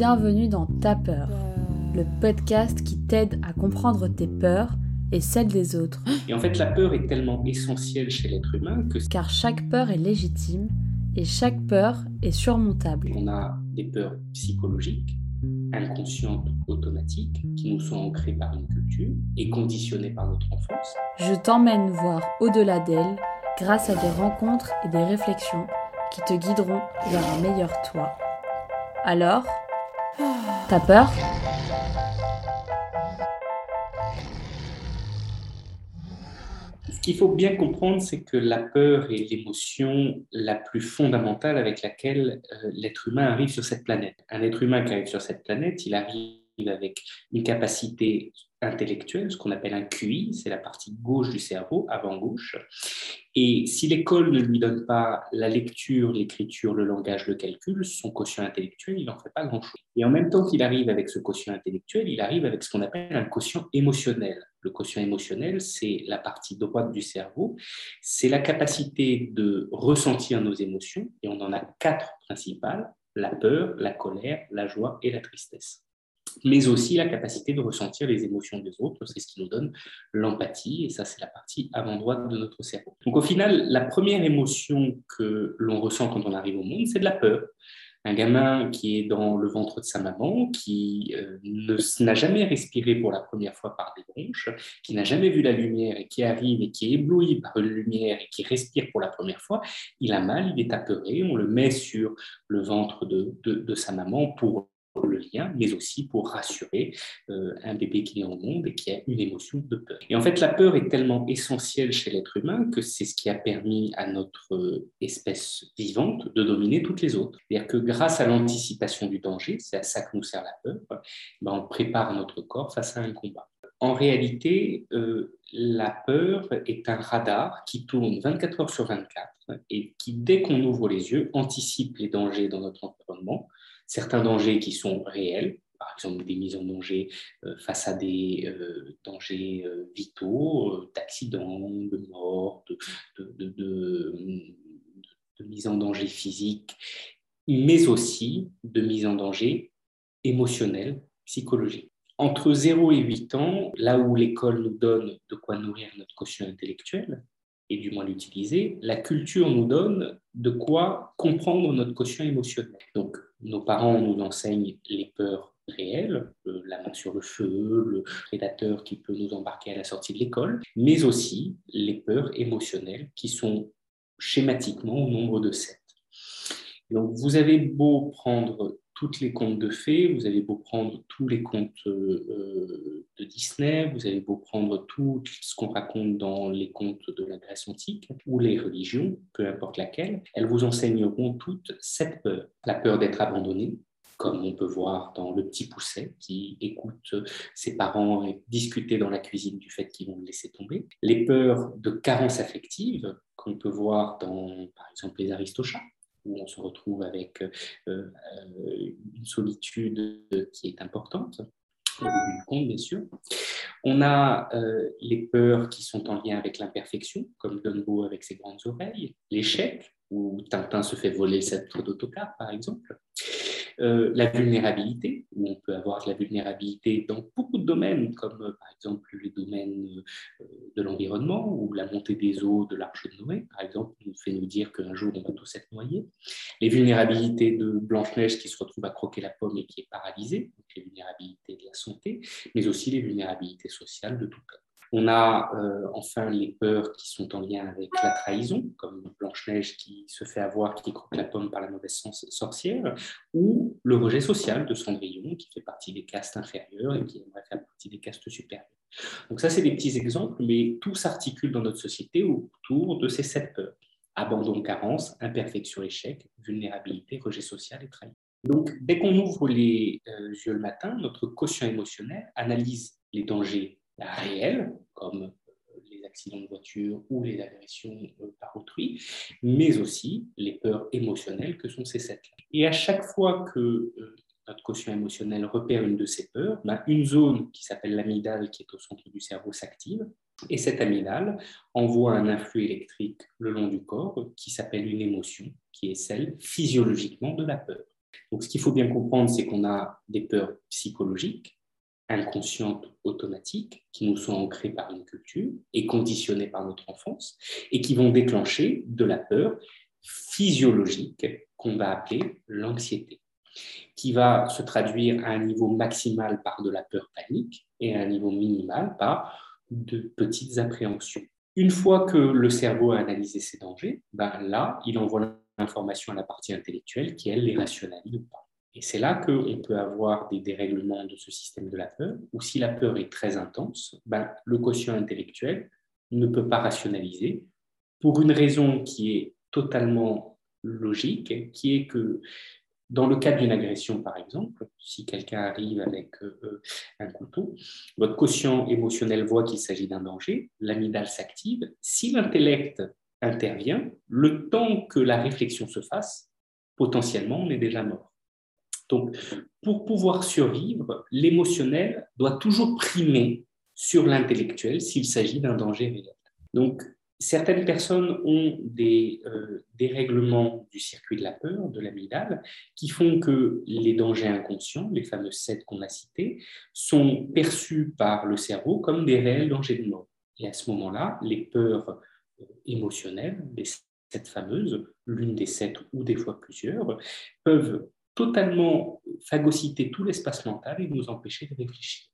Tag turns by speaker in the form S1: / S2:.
S1: Bienvenue dans Ta peur, le podcast qui t'aide à comprendre tes peurs et celles des autres.
S2: Et en fait, la peur est tellement essentielle chez l'être humain que...
S1: Car chaque peur est légitime et chaque peur est surmontable.
S2: On a des peurs psychologiques, inconscientes, automatiques, qui nous sont ancrées par une culture et conditionnées par notre enfance.
S1: Je t'emmène voir au-delà d'elles grâce à des rencontres et des réflexions qui te guideront vers un meilleur toi. Alors, t'as peur?
S2: Ce qu'il faut bien comprendre, c'est que la peur est l'émotion la plus fondamentale avec laquelle euh, l'être humain arrive sur cette planète. Un être humain qui arrive sur cette planète, il arrive avec une capacité intellectuelle, ce qu'on appelle un QI, c'est la partie gauche du cerveau, avant-gauche. Et si l'école ne lui donne pas la lecture, l'écriture, le langage, le calcul, son quotient intellectuel, il n'en fait pas grand-chose. Et en même temps qu'il arrive avec ce quotient intellectuel, il arrive avec ce qu'on appelle un quotient émotionnel. Le quotient émotionnel, c'est la partie droite du cerveau, c'est la capacité de ressentir nos émotions, et on en a quatre principales, la peur, la colère, la joie et la tristesse mais aussi la capacité de ressentir les émotions des autres. C'est ce qui nous donne l'empathie, et ça, c'est la partie avant-droite de notre cerveau. Donc, au final, la première émotion que l'on ressent quand on arrive au monde, c'est de la peur. Un gamin qui est dans le ventre de sa maman, qui euh, n'a jamais respiré pour la première fois par des bronches, qui n'a jamais vu la lumière et qui arrive et qui est ébloui par une lumière et qui respire pour la première fois, il a mal, il est apeuré, on le met sur le ventre de, de, de sa maman pour le lien, mais aussi pour rassurer euh, un bébé qui est au monde et qui a une émotion de peur. Et en fait, la peur est tellement essentielle chez l'être humain que c'est ce qui a permis à notre euh, espèce vivante de dominer toutes les autres. C'est-à-dire que grâce à l'anticipation du danger, c'est à ça que nous sert la peur, ben on prépare notre corps face à un combat. En réalité, euh, la peur est un radar qui tourne 24 heures sur 24 et qui, dès qu'on ouvre les yeux, anticipe les dangers dans notre environnement certains dangers qui sont réels, par exemple des mises en danger euh, face à des euh, dangers euh, vitaux, d'accidents, de mort, de, de, en danger physique, mais aussi de mise en danger émotionnelle, psychologique. Entre 0 et 8 ans, là où l'école nous donne de quoi nourrir notre quotient intellectuel, et du moins l'utiliser, la culture nous donne de quoi comprendre notre quotient émotionnel. Donc, nos parents nous enseignent les peurs réelles, la main sur le feu, le prédateur qui peut nous embarquer à la sortie de l'école, mais aussi les peurs émotionnelles qui sont schématiquement au nombre de sept. Donc, vous avez beau prendre toutes les contes de fées, vous avez beau prendre tous les contes euh, de Disney, vous avez beau prendre tout ce qu'on raconte dans les contes de la Grèce antique ou les religions, peu importe laquelle, elles vous enseigneront toutes cette peur. La peur d'être abandonné, comme on peut voir dans Le Petit Pousset, qui écoute ses parents discuter dans la cuisine du fait qu'ils vont le laisser tomber. Les peurs de carence affective, qu'on peut voir dans, par exemple, Les Aristochats, où on se retrouve avec euh, euh, une solitude qui est importante, au du compte, bien sûr. On a euh, les peurs qui sont en lien avec l'imperfection, comme Dumbo avec ses grandes oreilles, l'échec, où Tintin se fait voler cette photo d'autocar, par exemple. Euh, la vulnérabilité, où on peut avoir de la vulnérabilité dans beaucoup de domaines, comme euh, par exemple les domaines euh, de l'environnement ou la montée des eaux de l'Arche de Noé, par exemple, nous fait nous dire qu'un jour on va tous être noyés. Les vulnérabilités de Blanche-Neige qui se retrouve à croquer la pomme et qui est paralysée, donc les vulnérabilités de la santé, mais aussi les vulnérabilités sociales de tout cas. On a euh, enfin les peurs qui sont en lien avec la trahison, comme Blanche-Neige qui se fait avoir, qui croque la pomme par la mauvaise sorcière, ou le rejet social de Cendrillon, qui fait partie des castes inférieures et qui aimerait faire partie des castes supérieures. Donc ça, c'est des petits exemples, mais tout s'articule dans notre société autour de ces sept peurs. Abandon, carence, imperfection, échec, vulnérabilité, rejet social et trahison. Donc, dès qu'on ouvre les euh, yeux le matin, notre quotient émotionnel analyse les dangers réels, comme euh, les accidents de voiture ou les agressions euh, par autrui, mais aussi les peurs émotionnelles que sont ces sept-là. Et à chaque fois que euh, notre quotient émotionnel repère une de ces peurs, une zone qui s'appelle l'amygdale qui est au centre du cerveau s'active, et cette amygdale envoie un influx électrique le long du corps qui s'appelle une émotion, qui est celle physiologiquement de la peur. Donc, ce qu'il faut bien comprendre, c'est qu'on a des peurs psychologiques, inconscientes, automatiques, qui nous sont ancrées par une culture et conditionnées par notre enfance, et qui vont déclencher de la peur physiologique qu'on va appeler l'anxiété, qui va se traduire à un niveau maximal par de la peur panique et à un niveau minimal par de petites appréhensions. Une fois que le cerveau a analysé ces dangers, ben là, il envoie l'information à la partie intellectuelle qui, elle, les rationalise ou pas. Et c'est là qu'on peut avoir des dérèglements de ce système de la peur, ou si la peur est très intense, ben, le quotient intellectuel ne peut pas rationaliser pour une raison qui est totalement logique, qui est que dans le cas d'une agression, par exemple, si quelqu'un arrive avec euh, un couteau, votre quotient émotionnel voit qu'il s'agit d'un danger, l'amygdale s'active. Si l'intellect intervient, le temps que la réflexion se fasse, potentiellement, on est déjà mort. Donc, pour pouvoir survivre, l'émotionnel doit toujours primer sur l'intellectuel s'il s'agit d'un danger réel. Donc, Certaines personnes ont des euh, dérèglements du circuit de la peur, de l'amygdale, qui font que les dangers inconscients, les fameux sept qu'on a cités, sont perçus par le cerveau comme des réels dangers de mort. Et à ce moment-là, les peurs euh, émotionnelles, les sept fameuses, l'une des sept ou des fois plusieurs, peuvent totalement phagocyter tout l'espace mental et nous empêcher de réfléchir.